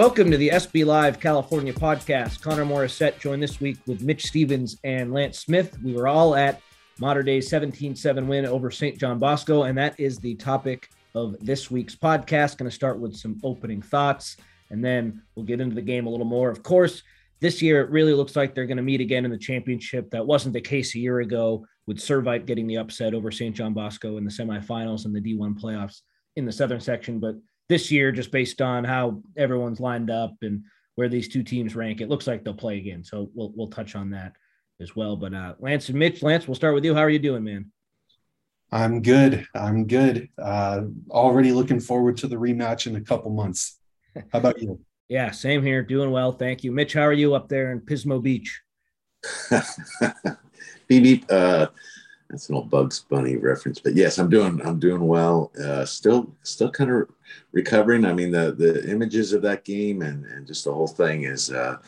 Welcome to the SB Live California podcast. Connor Morissette joined this week with Mitch Stevens and Lance Smith. We were all at Mater Dei 17 7 win over St. John Bosco, and that is the topic of this week's podcast. Going to start with some opening thoughts, and then we'll get into the game a little more. Of course, this year it really looks like they're going to meet again in the championship. That wasn't the case a year ago with Servite getting the upset over St. John Bosco in the semifinals and the D1 playoffs in the Southern section. But this year, just based on how everyone's lined up and where these two teams rank, it looks like they'll play again. So we'll we'll touch on that as well. But uh, Lance and Mitch, Lance, we'll start with you. How are you doing, man? I'm good. I'm good. Uh, already looking forward to the rematch in a couple months. How about you? yeah, same here. Doing well, thank you. Mitch, how are you up there in Pismo Beach? beep. Uh, that's an old Bugs Bunny reference, but yes, I'm doing I'm doing well. Uh, still still kind of recovering. I mean, the the images of that game and and just the whole thing is uh,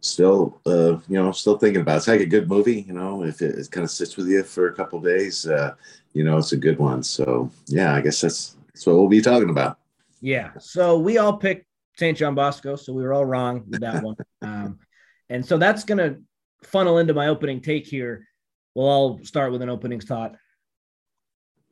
still uh, you know still thinking about. It. It's like a good movie, you know. If it, it kind of sits with you for a couple days, uh, you know, it's a good one. So yeah, I guess that's that's what we'll be talking about. Yeah. So we all picked St. John Bosco, so we were all wrong with that one. Um, and so that's gonna funnel into my opening take here. Well, I'll start with an opening thought.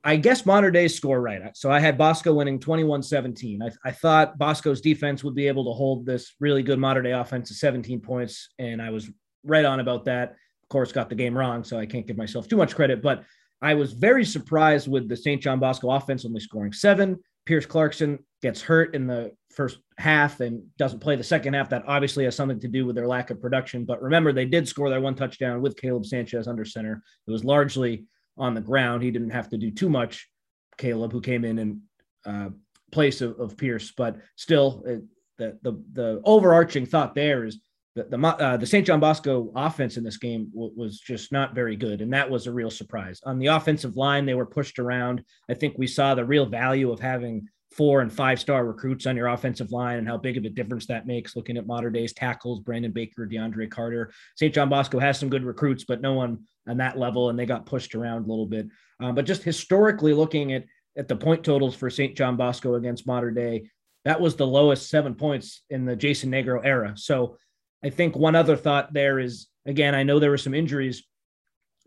I guess Mater Dei score right. So I had Bosco winning 21 17. I, I, thought Bosco's defense would be able to hold this really good Mater Dei offense to 17 points. And I was right on about that. Of course, got the game wrong. So I can't give myself too much credit. But I was very surprised with the St. John Bosco offense only scoring seven. Pierce Clarkson gets hurt in the first half and doesn't play the second half. That obviously has something to do with their lack of production. But remember, they did score their one touchdown with Caleb Sanchez under center. It was largely on the ground. He didn't have to do too much. Caleb, who came in in uh, place of, of, Pierce, but still, it, the the the overarching thought there is that the uh, the St. John Bosco offense in this game w- was just not very good, and that was a real surprise. On the offensive line, they were pushed around. I think we saw the real value of having four and five star recruits on your offensive line and how big of a difference that makes looking at Mater Dei's tackles, Brandon Baker, DeAndre Carter. St. John Bosco has some good recruits, but no one on that level, and they got pushed around a little bit. Um, but just historically looking at, at the point totals for St. John Bosco against Mater Dei that was the lowest seven points in the Jason Negro era. So I think one other thought there is again, I know there were some injuries,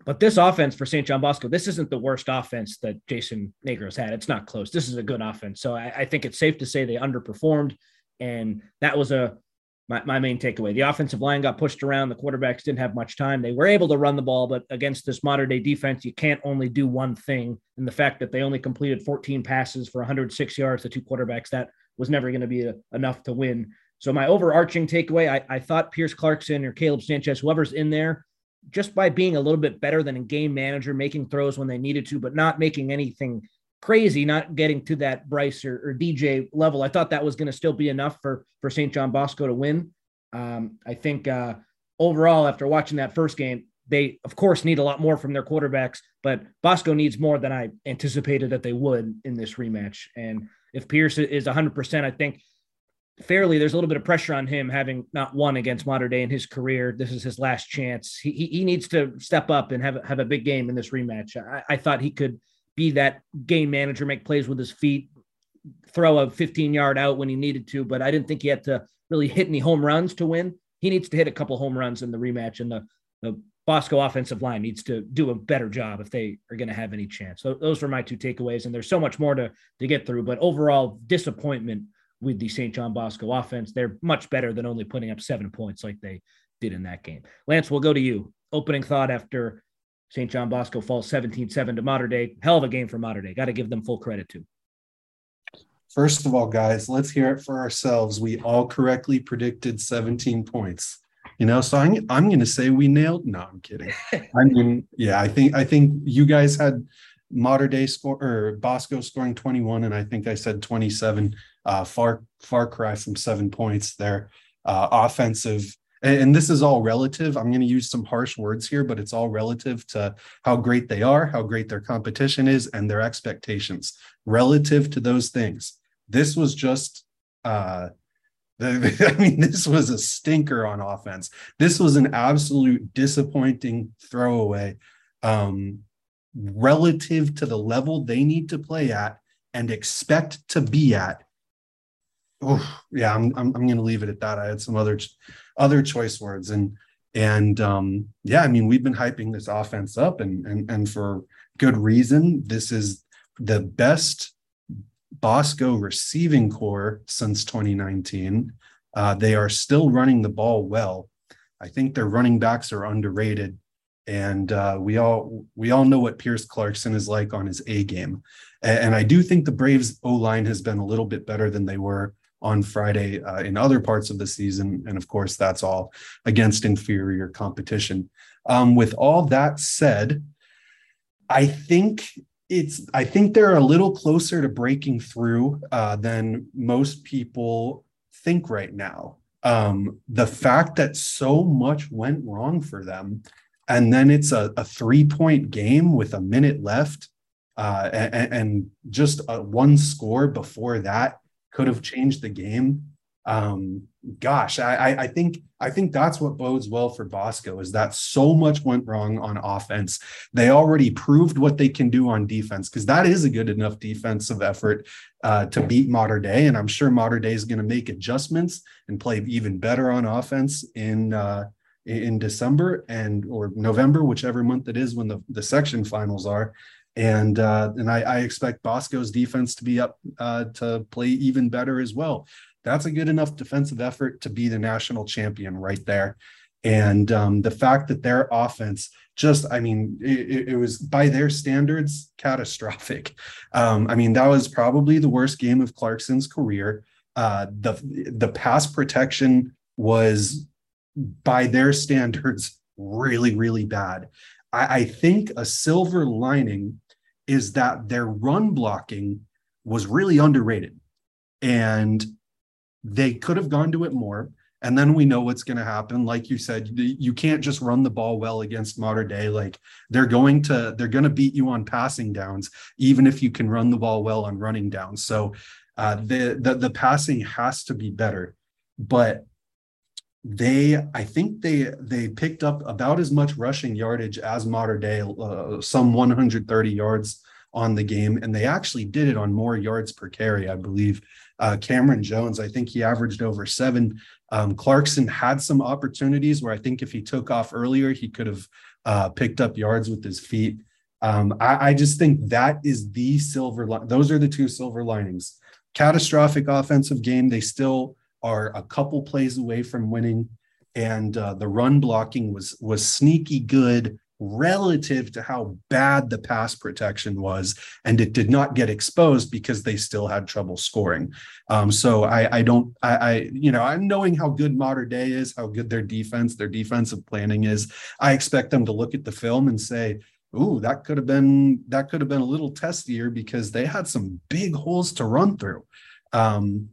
but this offense for St. John Bosco, this isn't the worst offense that Jason Negro's had. It's not close. This is a good offense. So I, I think it's safe to say they underperformed. And that was a my, my main takeaway. The offensive line got pushed around. The quarterbacks didn't have much time. They were able to run the ball, but against this Mater Dei defense, you can't only do one thing. And the fact that they only completed 14 passes for 106 yards, the two quarterbacks, that was never going to be a, enough to win. So my overarching takeaway, I, I thought Pierce Clarkson or Caleb Sanchez, whoever's in there, just by being a little bit better than a game manager, making throws when they needed to, but not making anything crazy, not getting to that Bryce or, or DJ level. I thought that was going to still be enough for for St. John Bosco to win. Um, I think uh, overall, after watching that first game, they of course need a lot more from their quarterbacks, but Bosco needs more than I anticipated that they would in this rematch. And if Pierce is 100%, I think fairly there's a little bit of pressure on him having not won against Mater Dei in his career. This is his last chance. He, he, he needs to step up and have, have a big game in this rematch. I, I, thought he could be that game manager make plays with his feet throw a 15 yard out when he needed to but i didn't think he had to really hit any home runs to win. He needs to hit a couple home runs in the rematch and the, the bosco offensive line needs to do a better job if they are going to have any chance. So those were my two takeaways and there's so much more to, to get through but overall disappointment with the St. John Bosco offense. They're much better than only putting up seven points like they did in that game. Lance, we'll go to you. Opening thought after St. John Bosco falls 17 7 to Mater Dei. Hell of a game for Mater Dei. Got to give them full credit too. First of all, guys, let's hear it for ourselves. We all correctly predicted 17 points. You know, so I'm, I'm going to say we nailed. No, I'm kidding. I mean, yeah, I think I think you guys had Mater Dei score or Bosco scoring 21, and I think I said 27. Uh, far far cry from seven points there. Uh, offensive, and, and this is all relative. I'm going to use some harsh words here, but it's all relative to how great they are, how great their competition is, and their expectations relative to those things. This was just. Uh, I mean, this was a stinker on offense. This was an absolute disappointing throwaway. Um, relative to the level they need to play at and expect to be at oh yeah, I'm I'm, I'm going to leave it at that. I had some other other choice words and and um, yeah, I mean we've been hyping this offense up and and and for good reason. This is the best Bosco receiving corps since 2019. Uh, they are still running the ball well. I think their running backs are underrated, and uh, we all we all know what Pierce Clarkson is like on his A game, and, and I do think the Braves O line has been a little bit better than they were on Friday uh, in other parts of the season, and of course that's all against inferior competition. Um, with all that said, I think it's I think they're a little closer to breaking through uh, than most people think right now. Um, the fact that so much went wrong for them, and then it's a, a three point game with a minute left, uh, and, and, just a one score before that could have changed the game um, gosh, I, I think I think that's what bodes well for Bosco is that so much went wrong on offense. They already proved what they can do on defense because that is a good enough defensive effort uh, to beat Mater Dei, and I'm sure Mater Dei is going to make adjustments and play even better on offense in uh, in December and or November, whichever month it is when the, the section finals are. And uh, and I, I expect Bosco's defense to be up uh, to play even better as well that's a good enough defensive effort to be the national champion right there. And um, the fact that their offense just, I mean, it, it was by their standards catastrophic. Um, I mean, that was probably the worst game of Clarkson's career. Uh, the the pass protection was by their standards really really bad. I, I think a silver lining is that their run blocking was really underrated, and they could have gone to it more. And then we know what's going to happen. Like you said, you can't just run the ball well against Mater Dei. Like they're going to they're going to beat you on passing downs, even if you can run the ball well on running downs. So uh, the, the the passing has to be better. But they i think they they picked up about as much rushing yardage as Mater Dei, uh, some 130 yards on the game and they actually did it on more yards per carry i believe uh, Cameron Jones, I think he averaged over seven. Um, Clarkson had some opportunities where I think if he took off earlier, he could have uh, picked up yards with his feet. Um, I, I, just think that is the silver. Li- those are the two silver linings. Catastrophic offensive game. They still are a couple plays away from winning, and uh, the run blocking was was sneaky good relative to how bad the pass protection was. And it did not get exposed because they still had trouble scoring. Um, so I, I don't I, I, you know i'm knowing how good Mater Dei is how good their defense their defensive planning is. I expect them to look at the film and say ooh that could have been that could have been a little testier because they had some big holes to run through. Um,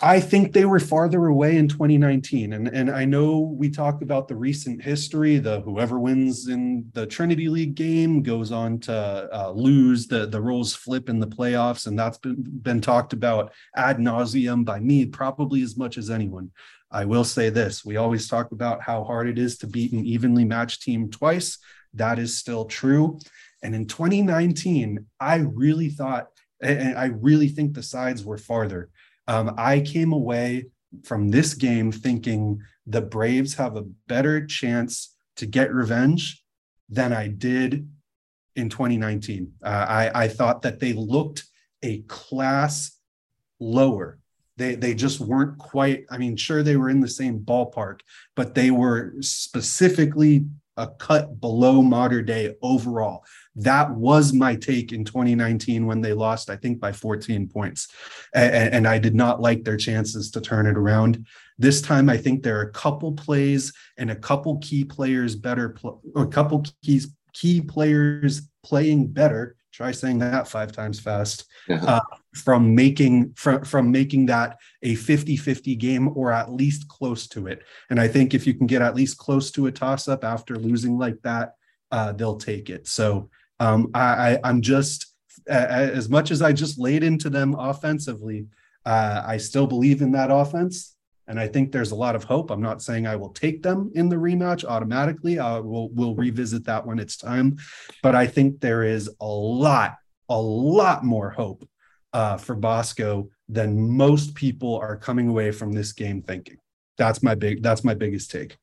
I think they were farther away in 2019. And, and I know we talk about the recent history, the whoever wins in the Trinity League game goes on to uh, lose, the, the roles flip in the playoffs. And that's been, been talked about ad nauseum by me, probably as much as anyone. I will say this we always talk about how hard it is to beat an evenly matched team twice. That is still true. And in 2019, I really thought, and I really think the sides were farther. Um, I came away from this game thinking the Braves have a better chance to get revenge than I did in 2019. Uh, I, I thought that they looked a class lower. They, they just weren't quite, I mean, sure, they were in the same ballpark, but they were specifically a cut below Mater Dei overall. That was my take in 2019 when they lost, I think, by 14 points. And, and I did not like their chances to turn it around. This time, I think there are a couple plays and a couple key players better, pl- or a couple keys, key players playing better. Try saying that five times fast. Uh, from making from, from making that a 50-50 game or at least close to it. And I think if you can get at least close to a toss-up after losing like that, uh, they'll take it. So um, I, I am just as much as I just laid into them offensively. Uh, I still believe in that offense, and I think there's a lot of hope. I'm not saying I will take them in the rematch automatically. Uh, we'll we'll revisit that when it's time, but I think there is a lot, a lot more hope uh, for Bosco than most people are coming away from this game thinking. That's my big. That's my biggest take.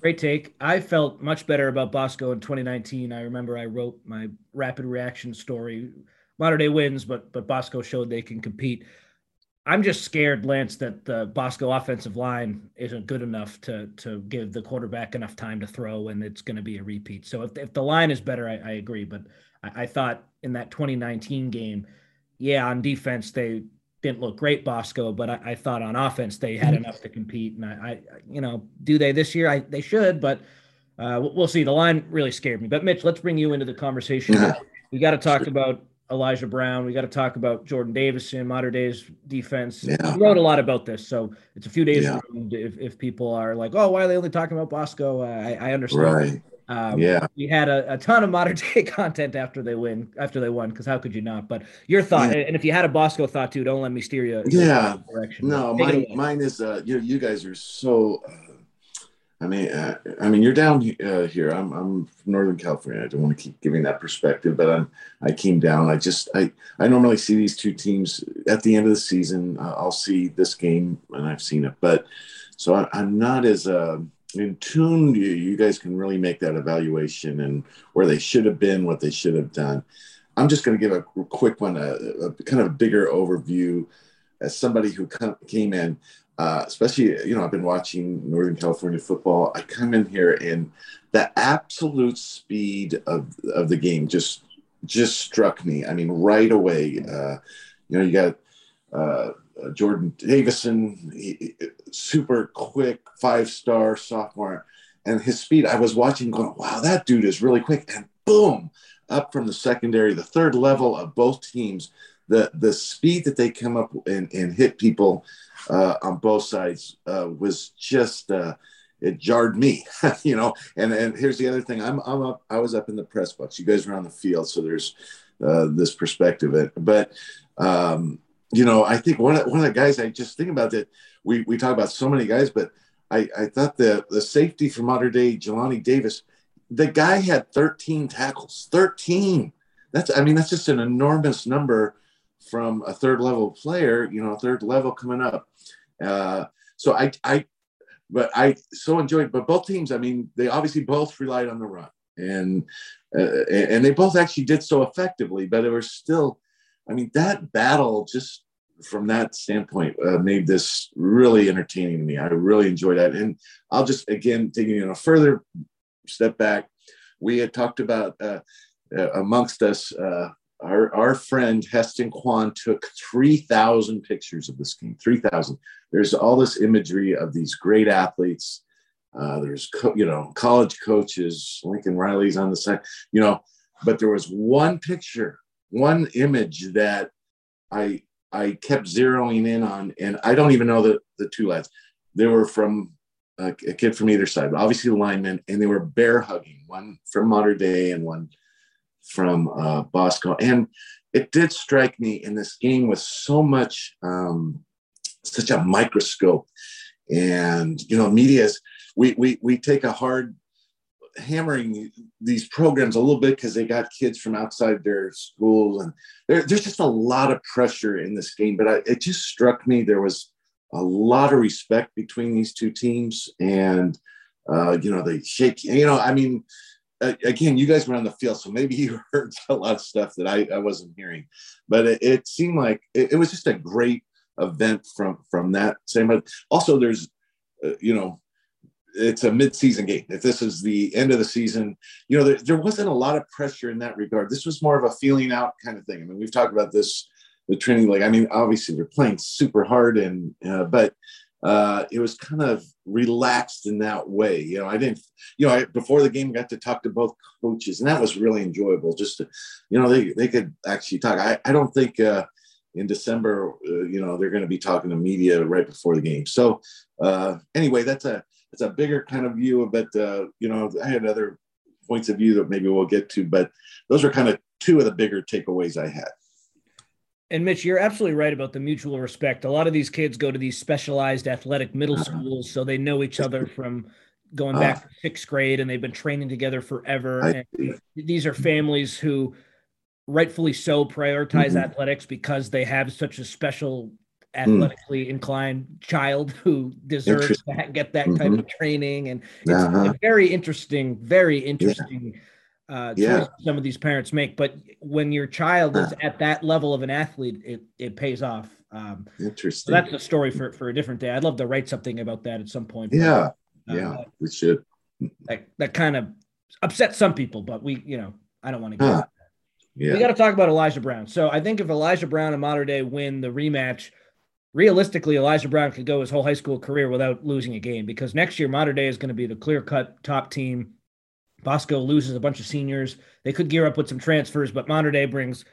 Great take. I felt much better about Bosco in 2019. I remember I wrote my rapid reaction story. Mater Dei wins, but but Bosco showed they can compete. I'm just scared, Lance, that the Bosco offensive line isn't good enough to to give the quarterback enough time to throw, and it's going to be a repeat. So if, if the line is better, I, I agree. But I, I, thought in that 2019 game, yeah, on defense they didn't look great, Bosco, but I, I thought on offense they had enough to compete. And I, I you know, do they this year? I they should, but uh, we'll see. The line really scared me. But Mitch, let's bring you into the conversation. we got to talk about Elijah Brown. We got to talk about Jordan Davison, Mater Dei's defense. Yeah. We wrote a lot about this, so it's a few days yeah. if, if people are like, "Oh, why are they only talking about Bosco?" Uh, I, I understand. Right. Um, yeah. We had a, a, ton of Mater Dei content after they win, after they won, because how could you not? But your thought, yeah. and if you had a Bosco thought too, don't let me steer you. Yeah. Direction. No, mine, mine is. Uh, you you guys are so. Uh, I mean, uh, I mean, you're down uh, here. I'm, I'm from Northern California. I don't want to keep giving that perspective, but I'm, I came down. I just, I, I normally see these two teams at the end of the season. Uh, I'll see this game, and I've seen it, but so I, am not as uh, in tune. You, you guys can really make that evaluation and where they should have been, what they should have done. I'm just going to give a quick one, a, a kind of bigger overview as somebody who came in uh, especially you know I've been watching Northern California football. I come in here and the absolute speed of of the game just just struck me. I mean, right away. Uh, you know, you got uh, Jordan Davison, he, super quick, five star sophomore, and his speed. I was watching, going, "Wow, that dude is really quick!" And boom, up from the secondary, the third level of both teams. The the speed that they come up and, and hit people uh, on both sides uh, was just uh, it jarred me, you know. And and here's the other thing: I'm I'm up. I was up in the press box. You guys were on the field, so there's uh, this perspective. But um, you know, I think one of, one of the guys I just think about that we we talk about so many guys, but I I thought the the safety for Mater Dei Jelani Davis, the guy had 13 tackles. 13. That's I mean that's just an enormous number from a third level player, you know, third level coming up. Uh, so I, I, but I so enjoyed. But both teams, I mean, they obviously both relied on the run, and uh, and they both actually did so effectively. But it was still, I mean, that battle just from that standpoint uh, made this really entertaining to me. I really enjoyed that, and I'll just again taking you know further step back. We had talked about uh, uh amongst us uh, our, our friend Heston Quan took 3,000 pictures of this game, 3,000. There's all this imagery of these great athletes. Uh, there's, co- you know, college coaches, Lincoln Riley's on the side, you know, but there was one picture, one image that I, I kept zeroing in on, and I don't even know the, the two lads. They were from a, a kid from either side, obviously the linemen, and they were bear hugging, one from Mater Dei, and one from uh, Bosco. And it did strike me in this game with so much, um, such a microscope. And, you know, media's, we, we, we take a hard hammering these programs a little bit because they got kids from outside their schools and there, there's just a lot of pressure in this game but I, it just struck me there was a lot of respect between these two teams and uh, you know they shake you know i mean again, you guys were on the field, so maybe you heard a lot of stuff that I, I wasn't hearing. But it, it seemed like it, it, was just a great event from from that same. Also, there's uh, you know, it's a mid-season game. If this is the end of the season, you know, there, there wasn't a lot of pressure in that regard. This was more of a feeling out kind of thing. I mean, we've talked about this the Trinity League i mean obviously they're playing super hard and uh, but uh, it was kind of relaxed in that way. You know, I didn't, you know, I, before the game, got to talk to both coaches, and that was really enjoyable. Just to, you know, they they could actually talk. I, I don't think uh, in December, uh, you know, they're going to be talking to media right before the game. So uh, anyway, that's a that's a bigger kind of view of it. Uh, you know, I had other points of view that maybe we'll get to, but those are kind of two of the bigger takeaways I had. And Mitch, you're absolutely right about the mutual respect. A lot of these kids go to these specialized athletic middle uh-huh. schools, so they know each other from going back uh, to sixth grade, and they've been training together forever. these are families who rightfully so prioritize Mhm. athletics because they have such a special athletically inclined child who deserves to get that type of training and it's Uh-huh. very interesting very interesting uh Yeah. some of these parents make but when your child is at that level of an athlete it it pays off um so Interesting. that's a story for for a different day i'd love to write something about that at some point but, yeah, uh, yeah, we should. that, that kind of upsets some people but we you know i don't want to get Huh. Yeah. we got to talk about Elijah Brown. So I think if Elijah Brown and Mater Dei win the rematch, realistically, Elijah Brown could go his whole high school career without losing a game because next year Mater Dei is going to be the clear cut top team. Bosco loses a bunch of seniors. They could gear up with some transfers, but Mater Dei brings,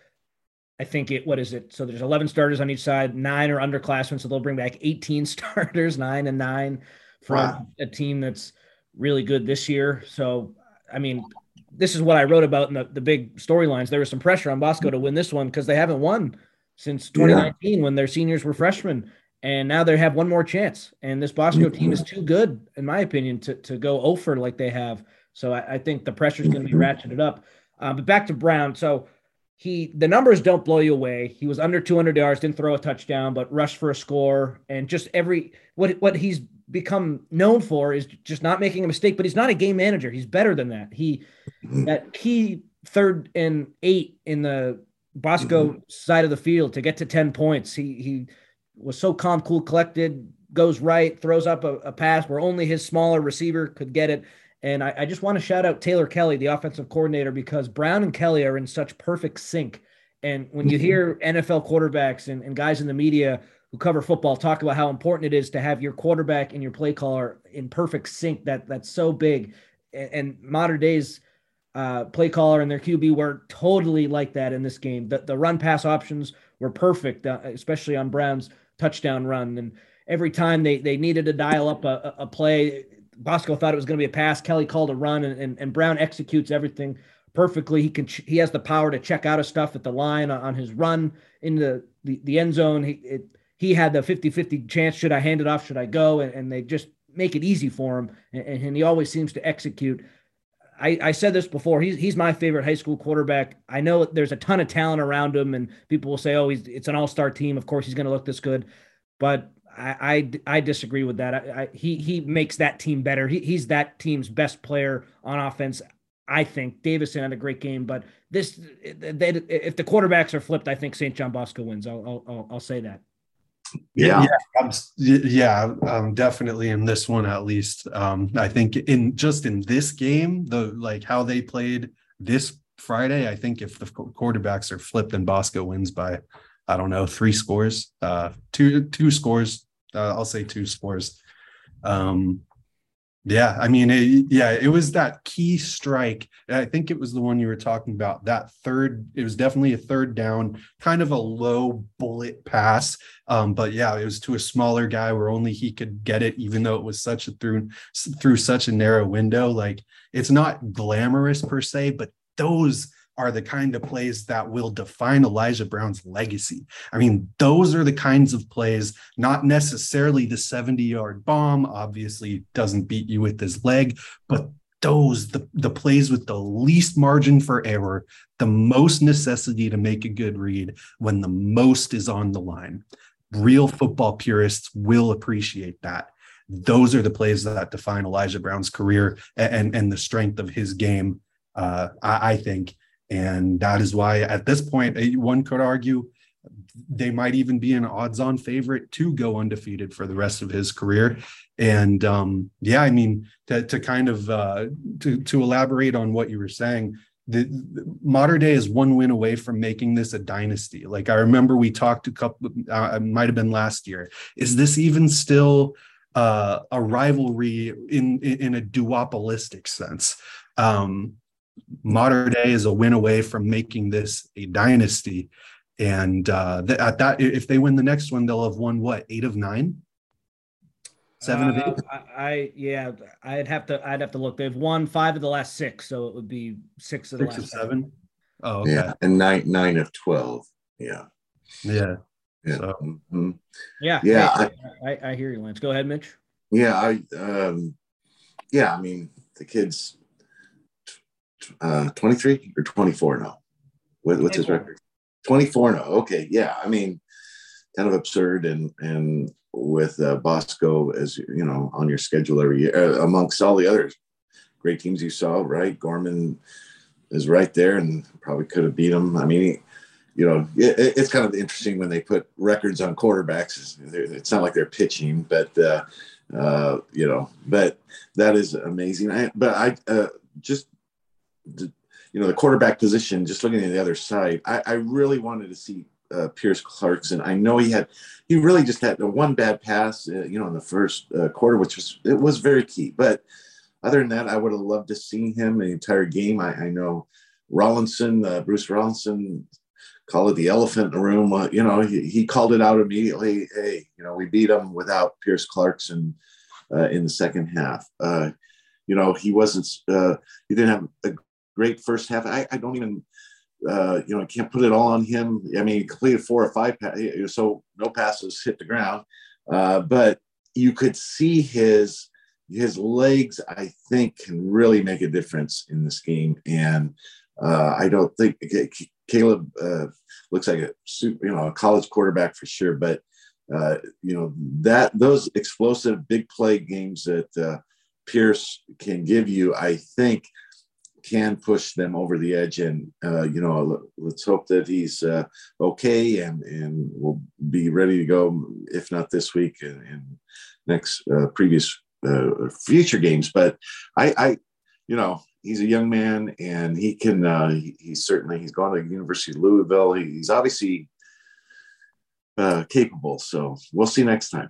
I think it, what is it? So there's 11 starters on each side, nine are underclassmen. So they'll bring back 18 starters, nine and nine from Wow. a team that's really good this year. So, I mean, this is what I wrote about in the, the big storylines. There was some pressure on Bosco to win this one because they haven't won since 2019 when their seniors were freshmen. And now they have one more chance. And this Bosco team is too good, in my opinion, to, to go over like they have. So I, I think the pressure is going to be ratcheted up. Uh, but back to Brown. So he the numbers don't blow you away. He was under 200 yards, didn't throw a touchdown, but rushed for a score. And just every what what he's become known for is just not making a mistake. But he's not a game manager. He's better than that. He that key third and eight in the Bosco mm-hmm. side of the field to get to 10 points. He he was so calm, cool, collected, goes right, throws up a, a pass where only his smaller receiver could get it. And I, I just want to shout out Taylor Kelly, the offensive coordinator, because Brown and Kelly are in such perfect sync. And when you mm-hmm. hear NFL quarterbacks and, and guys in the media who cover football talk about how important it is to have your quarterback and your play caller in perfect sync, that that's so big. And, and Mater Dei's uh, play caller and their QB were totally like that in this game. The, the run pass options were perfect, uh, especially on Brown's touchdown run. And every time they they needed to dial up a, a play, Bosco thought it was going to be a pass. Kelly called a run, and, and, and Brown executes everything perfectly. He can ch- he has the power to check out of stuff at the line on, on his run in the, the, the end zone. He it, he had the 50-50 chance. Should I hand it off? Should I go? And, and they just make it easy for him. And, and he always seems to execute. I, I said this before. He's he's my favorite high school quarterback. I know there's a ton of talent around him, and people will say, "Oh, he's it's an all star team. Of course, he's going to look this good." But I, I, I disagree with that. I, I, he he makes that team better. He, he's that team's best player on offense. I think Davison had a great game, but this they, if the quarterbacks are flipped, I think St. John Bosco wins. I'll I'll, I'll say that. Yeah. yeah, I'm, yeah, um, definitely in this one at least. Um, I think in just in this game, the like how they played this Friday, I think if the quarterbacks are flipped and Bosco wins by, I don't know, three scores, uh, two two scores, uh, I'll say two scores. Um, yeah, I mean, it, yeah, it was that key strike. I think it was the one you were talking about. That third, it was definitely a third down, kind of a low bullet pass. Um, but yeah, it was to a smaller guy where only he could get it, even though it was such a through through such a narrow window. Like it's not glamorous per se, but those are the kind of plays that will define Elijah Brown's legacy. I mean, those are the kinds of plays, not necessarily the 70 yard bomb, obviously doesn't beat you with his leg, but those, the, the plays with the least margin for error, the most necessity to make a good read when the most is on the line. Real football purists will appreciate that. Those are the plays that define Elijah Brown's career and, and, the strength of his game, uh, I, I think. And that is why, at this eh, one could argue they might even be an odds on favorite to go undefeated for the rest of his career. And um, yeah, I mean, to, to kind of uh, to, to elaborate on what you were saying, the, the Mater Dei is one win away from making this a dynasty. Like I remember we talked a couple, uh, it might have been last year. Is this even still uh, a rivalry in, in, in a duopolistic sense? Um, Mater Dei is a win away from making this a dynasty. And uh, th- at that, if they win the next one, they'll have won what eight of nine, seven of Uh, eight. I, I yeah, I'd have to I'd have to look. They've won five of the last six, so it would be six of the Six of last seven. Oh, okay. Yeah. And nine nine of twelve. Yeah. Yeah. Yeah. So- Mhm. Yeah, Yeah, I, I, I hear you, Lance. Go ahead, Mitch. Yeah, I um yeah, I mean the kid's uh 23 or 24 now. What, what's his record? 24 no. Okay. Yeah. I mean, kind of absurd and, and with uh, Bosco as you know, on your schedule every year uh, amongst all the other great teams you saw, right? Gorman is right there and probably could have beat him. I mean, he, you know, it, it's kind of interesting when they put records on quarterbacks. It's not like they're pitching, but uh, uh, you know, but that is amazing. I, but I uh, just, you know, the quarterback position. Just looking at the other side, I, I really wanted to see uh, Pierce Clarkson. I know he had, he really just had the one bad pass, uh, you know, in the first uh, quarter, which was it was very key. But other than that, I would have loved to see him the entire game. I, I know Rollinson, uh, Bruce Rollinson call it the elephant in the room. Uh, you know, he, he called it out immediately. Hey, you know, we beat them without Pierce Clarkson uh, in the second half. You know, he wasn't, he didn't have a great first half. I, I don't even, uh, you know, I can't put it all on him. I mean, he completed four or five, so no passes hit the ground. Uh, but you could see his, his legs, I think, can really make a difference in this game. And uh, I don't think Caleb uh, looks like a super, you know, a college quarterback for sure. But uh, you know that those explosive big play games that uh, Pierce can give you, I think, can push them over the edge. And uh, you know, let's hope that he's uh, okay and and will be ready to go, if not this week and, and next uh, previous future games. But I, I, you know, he's a young man and he can uh, he, he's certainly he's gone to university of louisville he, he's obviously uh, capable so we'll see next time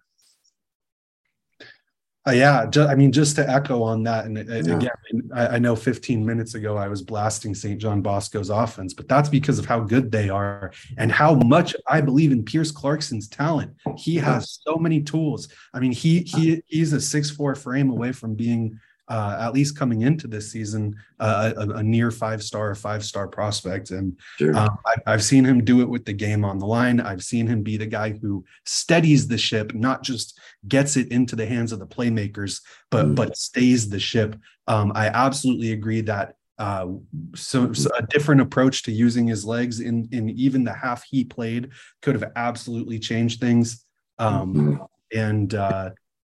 uh, yeah, just, I mean, just to echo on that, and, and yeah. again, I, I, know 15 minutes ago I was blasting St. John Bosco's offense, but that's because of how good they are and how much I believe in Pierce Clarkson's talent. He has so many tools. I mean, he he he's a six four frame away from being uh, at least coming into this season, uh, a, a, near five star, five star prospect. And sure. um, I, have seen him do it with the game on the line. I've seen him be the guy who steadies the ship, not just gets it into the hands of the playmakers, but mm. but stays the ship. Um, I absolutely agree that uh, so, so, a different approach to using his legs in in even the half he played could have absolutely changed things. Um, mm-hmm. And uh,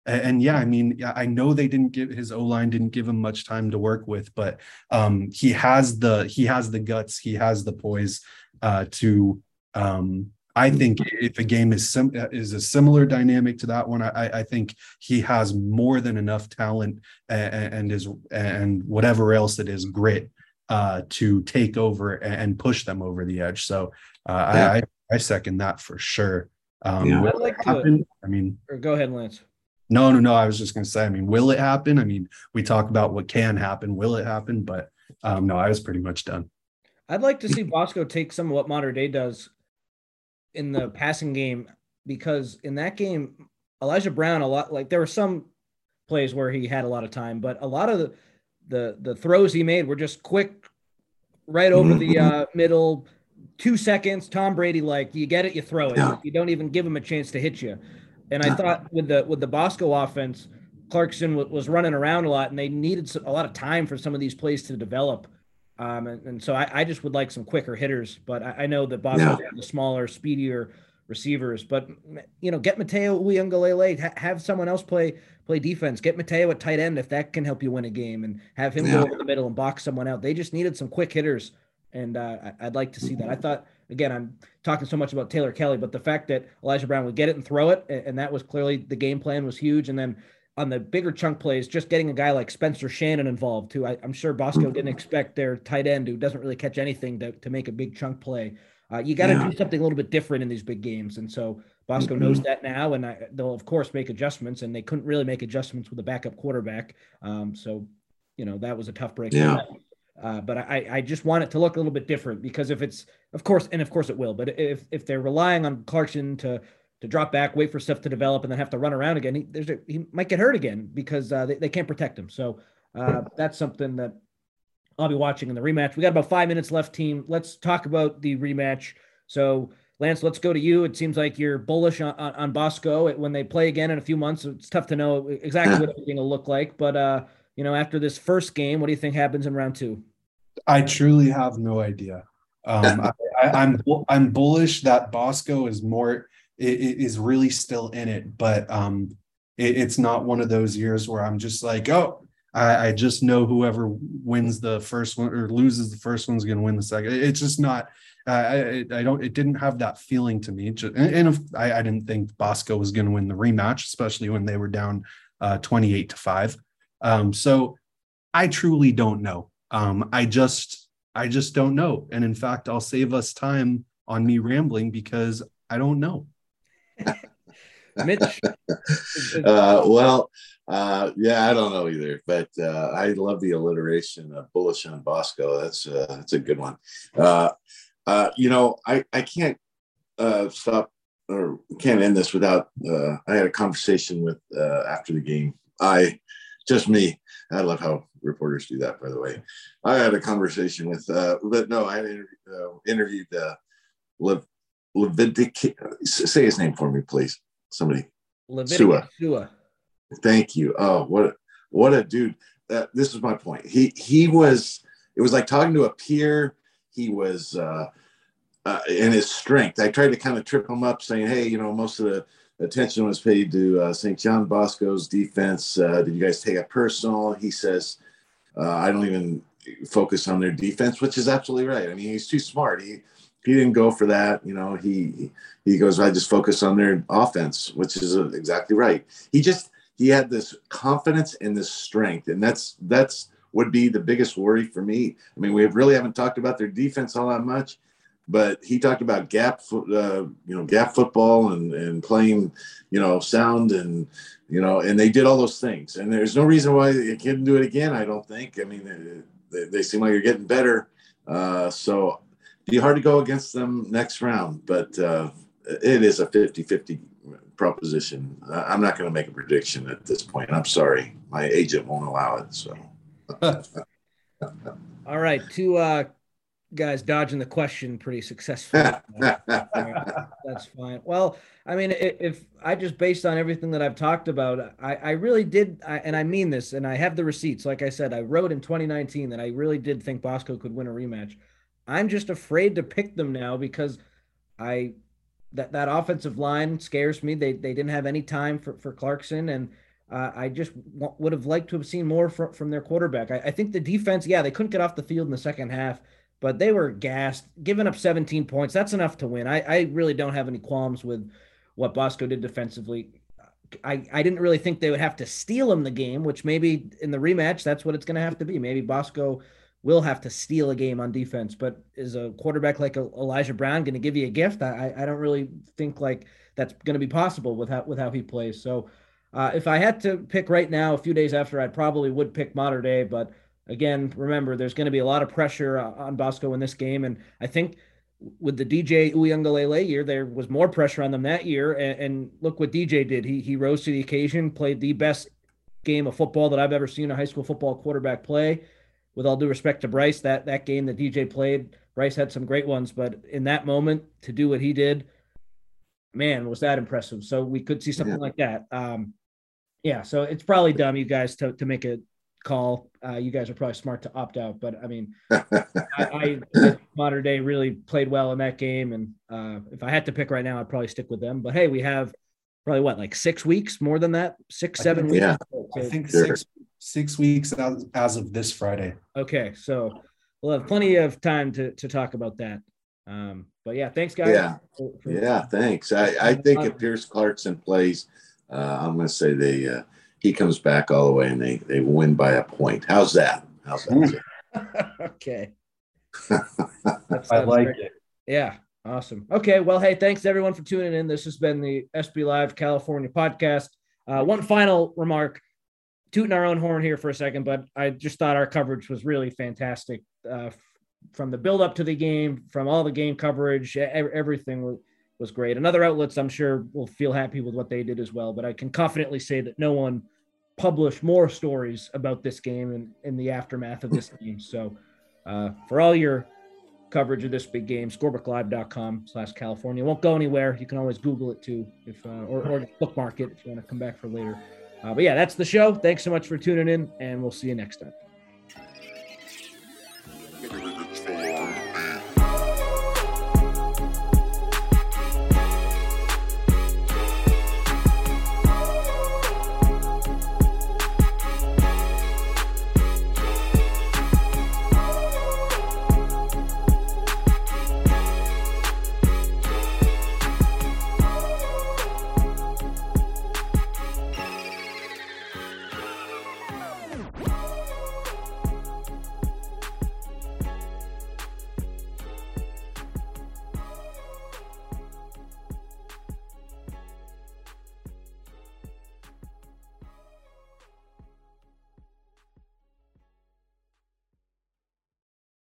and, and yeah, I mean, I know they didn't give his O line didn't give him much time to work with, but um, he has the he has the guts, he has the poise uh, to. Um, I think if a game is sim- is a similar dynamic to that one, I, I think he has more than enough talent and, and is and whatever else it is grit uh, to take over and push them over the edge. So uh, yeah. I, I second that for sure. Um, yeah. I'd like to, I mean, go ahead, Lance. No, no, no. I was just going to say, I mean, will it happen? I mean, we talk about what can happen. Will it happen? But um, no, I was pretty much done. I'd like to see Bosco take some of what Mater Dei does in the passing game because in that game, Elijah Brown, a lot like there were some plays where he had a lot of time, but a lot of the the, the throws he made were just quick, right over the uh, middle, two seconds. Tom Brady, like you get it, you throw it. Yeah. You don't even give him a chance to hit you. And I thought with the with the Bosco offense, Clarkson w- was running around a lot, and they needed a lot of time for some of these plays to develop. Um, and, and, so I, I, just would like some quicker hitters, but I, I know that Bosco yeah. the smaller, speedier receivers. But you know, get Mateo Uiagalelei, ha- have someone else play play defense. Get Mateo at tight end if that can help you win a game, and have him yeah. go over the middle and box someone out. They just needed some quick hitters, and uh, I'd like to see that. I thought again, I'm talking so much about Taylor Kelly, but the fact that Elijah Brown would get it and throw it, and that was clearly the game plan was huge. And then on the bigger chunk plays, just getting a guy like Spencer Shannon involved too. I, am sure Bosco didn't expect their tight end who doesn't really catch anything to, to make a big chunk play. Uh, you got to yeah. do something a little bit different in these big games, and so Bosco mm-hmm. knows that now, and I, they'll of course make adjustments. And they couldn't really make adjustments with a backup quarterback, um, so you know that was a tough break. Yeah. Uh, but I, I just want it to look a little bit different because if it's, of course, and of course it will. But if if they're relying on Clarkson to to drop back, wait for stuff to develop, and then have to run around again, he, there's a, he might get hurt again because uh, they, they can't protect him. So uh, that's something that I'll be watching in the rematch. We got about five minutes left, team. Let's talk about the rematch. So Lance, let's go to you. It seems like you're bullish on, on, on Bosco when they play again in a few months. It's tough to know exactly what everything will look like, but uh, you know, after this first game, what do you think happens in round two? I truly have no idea. Um, I, I, I'm I'm bullish that Bosco is more is really still in it, but um, it, it's not one of those years where I'm just like, oh, I, I just know whoever wins the first one or loses the first one's going to win the second. It's just not. I, I don't. It didn't have that feeling to me. Just, and, and if, I, I didn't think Bosco was going to win the rematch, especially when they were down uh, 28 to five. Um, so I truly don't know. Um, I just I just don't know. And in fact, I'll save us time on me rambling because I don't know. Mitch. uh, well, uh, yeah, I don't know either, but uh, I love the alliteration of bullish on Bosco. That's uh, that's a good one. Uh, uh, you know, I I can't uh, stop or can't end this without. Uh, I had a conversation with uh, after the game. I just me. I love how reporters do that. By the way, I had a conversation with. Uh, but no, I uh, interviewed uh, Lev, Levitic. Say his name for me, please. Somebody. Levitic Sua. Thank you. Oh, what what a dude. Uh, this is my point. He he was. It was like talking to a peer. He was. Uh, uh, and his strength. I tried to kind of trip him up, saying, "Hey, you know, most of the attention was paid to uh, St. John Bosco's defense. Uh, did you guys take it personal?" He says, uh, "I don't even focus on their defense," which is absolutely right. I mean, he's too smart. He he didn't go for that. You know, he he goes, "I just focus on their offense," which is uh, exactly right. He just he had this confidence and this strength, and that's that's would be the biggest worry for me. I mean, we really haven't talked about their defense all that much but he talked about gap, uh, you know, gap football and and playing, you know, sound and you know, and they did all those things. And there's no reason why they couldn't do it again. I don't think. I mean, they, they seem like you're getting better. Uh, so be hard to go against them next round, but uh, it is a 50-50 proposition. I'm not going to make a prediction at this point. I'm sorry, my agent won't allow it. So. All right, to uh, guys dodging the question pretty successfully. That's fine. Well, I mean, if I just based on everything that I've talked about, I, I really did, I, and I mean this, and I have the receipts. Like I said, I wrote in 2019 that I really did think Bosco could win a rematch. I'm just afraid to pick them now because I that that offensive line scares me. They they didn't have any time for for Clarkson and. Uh, I just w- would have liked to have seen more from, from their quarterback. I, I think the defense, yeah, they couldn't get off the field in the second half but they were gassed, giving up 17 points. That's enough to win. I, I really don't have any qualms with what Bosco did defensively. I, I didn't really think they would have to steal him the game, which maybe in the rematch, that's what it's going to have to be. Maybe Bosco will have to steal a game on defense, but is a quarterback like Elijah Brown going to give you a gift? I, I don't really think like that's going to be possible with how, with how he plays. So uh, if I had to pick right now, a few days after, I'd probably would pick Mater Dei, but again, remember, there's going to be a lot of pressure uh, on Bosco in this game. And I think with the DJ Uiagalelei year, there was more pressure on them that year. And, and, look what DJ did. He, he rose to the occasion, played the best game of football that I've ever seen a high school football quarterback play. With all due respect to Bryce, that, that game that DJ played, Bryce had some great ones. But in that moment, to do what he did, man, was that impressive. So we could see something yeah. like that. Um, yeah, so it's probably dumb, you guys, to, to make a call. Uh, you guys are probably smart to opt out, but I mean, I, I Mater Dei really played well in that game, and uh, if I had to pick right now, I'd probably stick with them. But hey, we have probably what like six weeks more than that, six seven weeks. Yeah, I think six six weeks as, as of this Friday. Okay, so we'll have plenty of time to to talk about that. Um, but yeah, thanks guys. Yeah, for, for, yeah, thanks. I I think if Pierce Clarkson plays, uh, I'm going to say they. Uh, he comes back all the way and they they win by a point. How's that? How's that? okay. I like great. it. Yeah. Awesome. Okay. Well, hey, thanks everyone for tuning in. This has been the SB Live California podcast. Uh, one final remark, tooting our own horn here for a second, but I just thought our coverage was really fantastic. Uh, from the build up to the game, from all the game coverage, everything was great. And other outlets, I'm sure, will feel happy with what they did as well. But I can confidently say that no one published more stories about this game and in the aftermath of this game. So uh, for all your coverage of this big game, scorebooklive.com slash California. Won't go anywhere. You can always Google it too, if uh, or, or bookmark it if you want to come back for later. Uh, but yeah, that's the show. Thanks so much for tuning in, and we'll see you next time.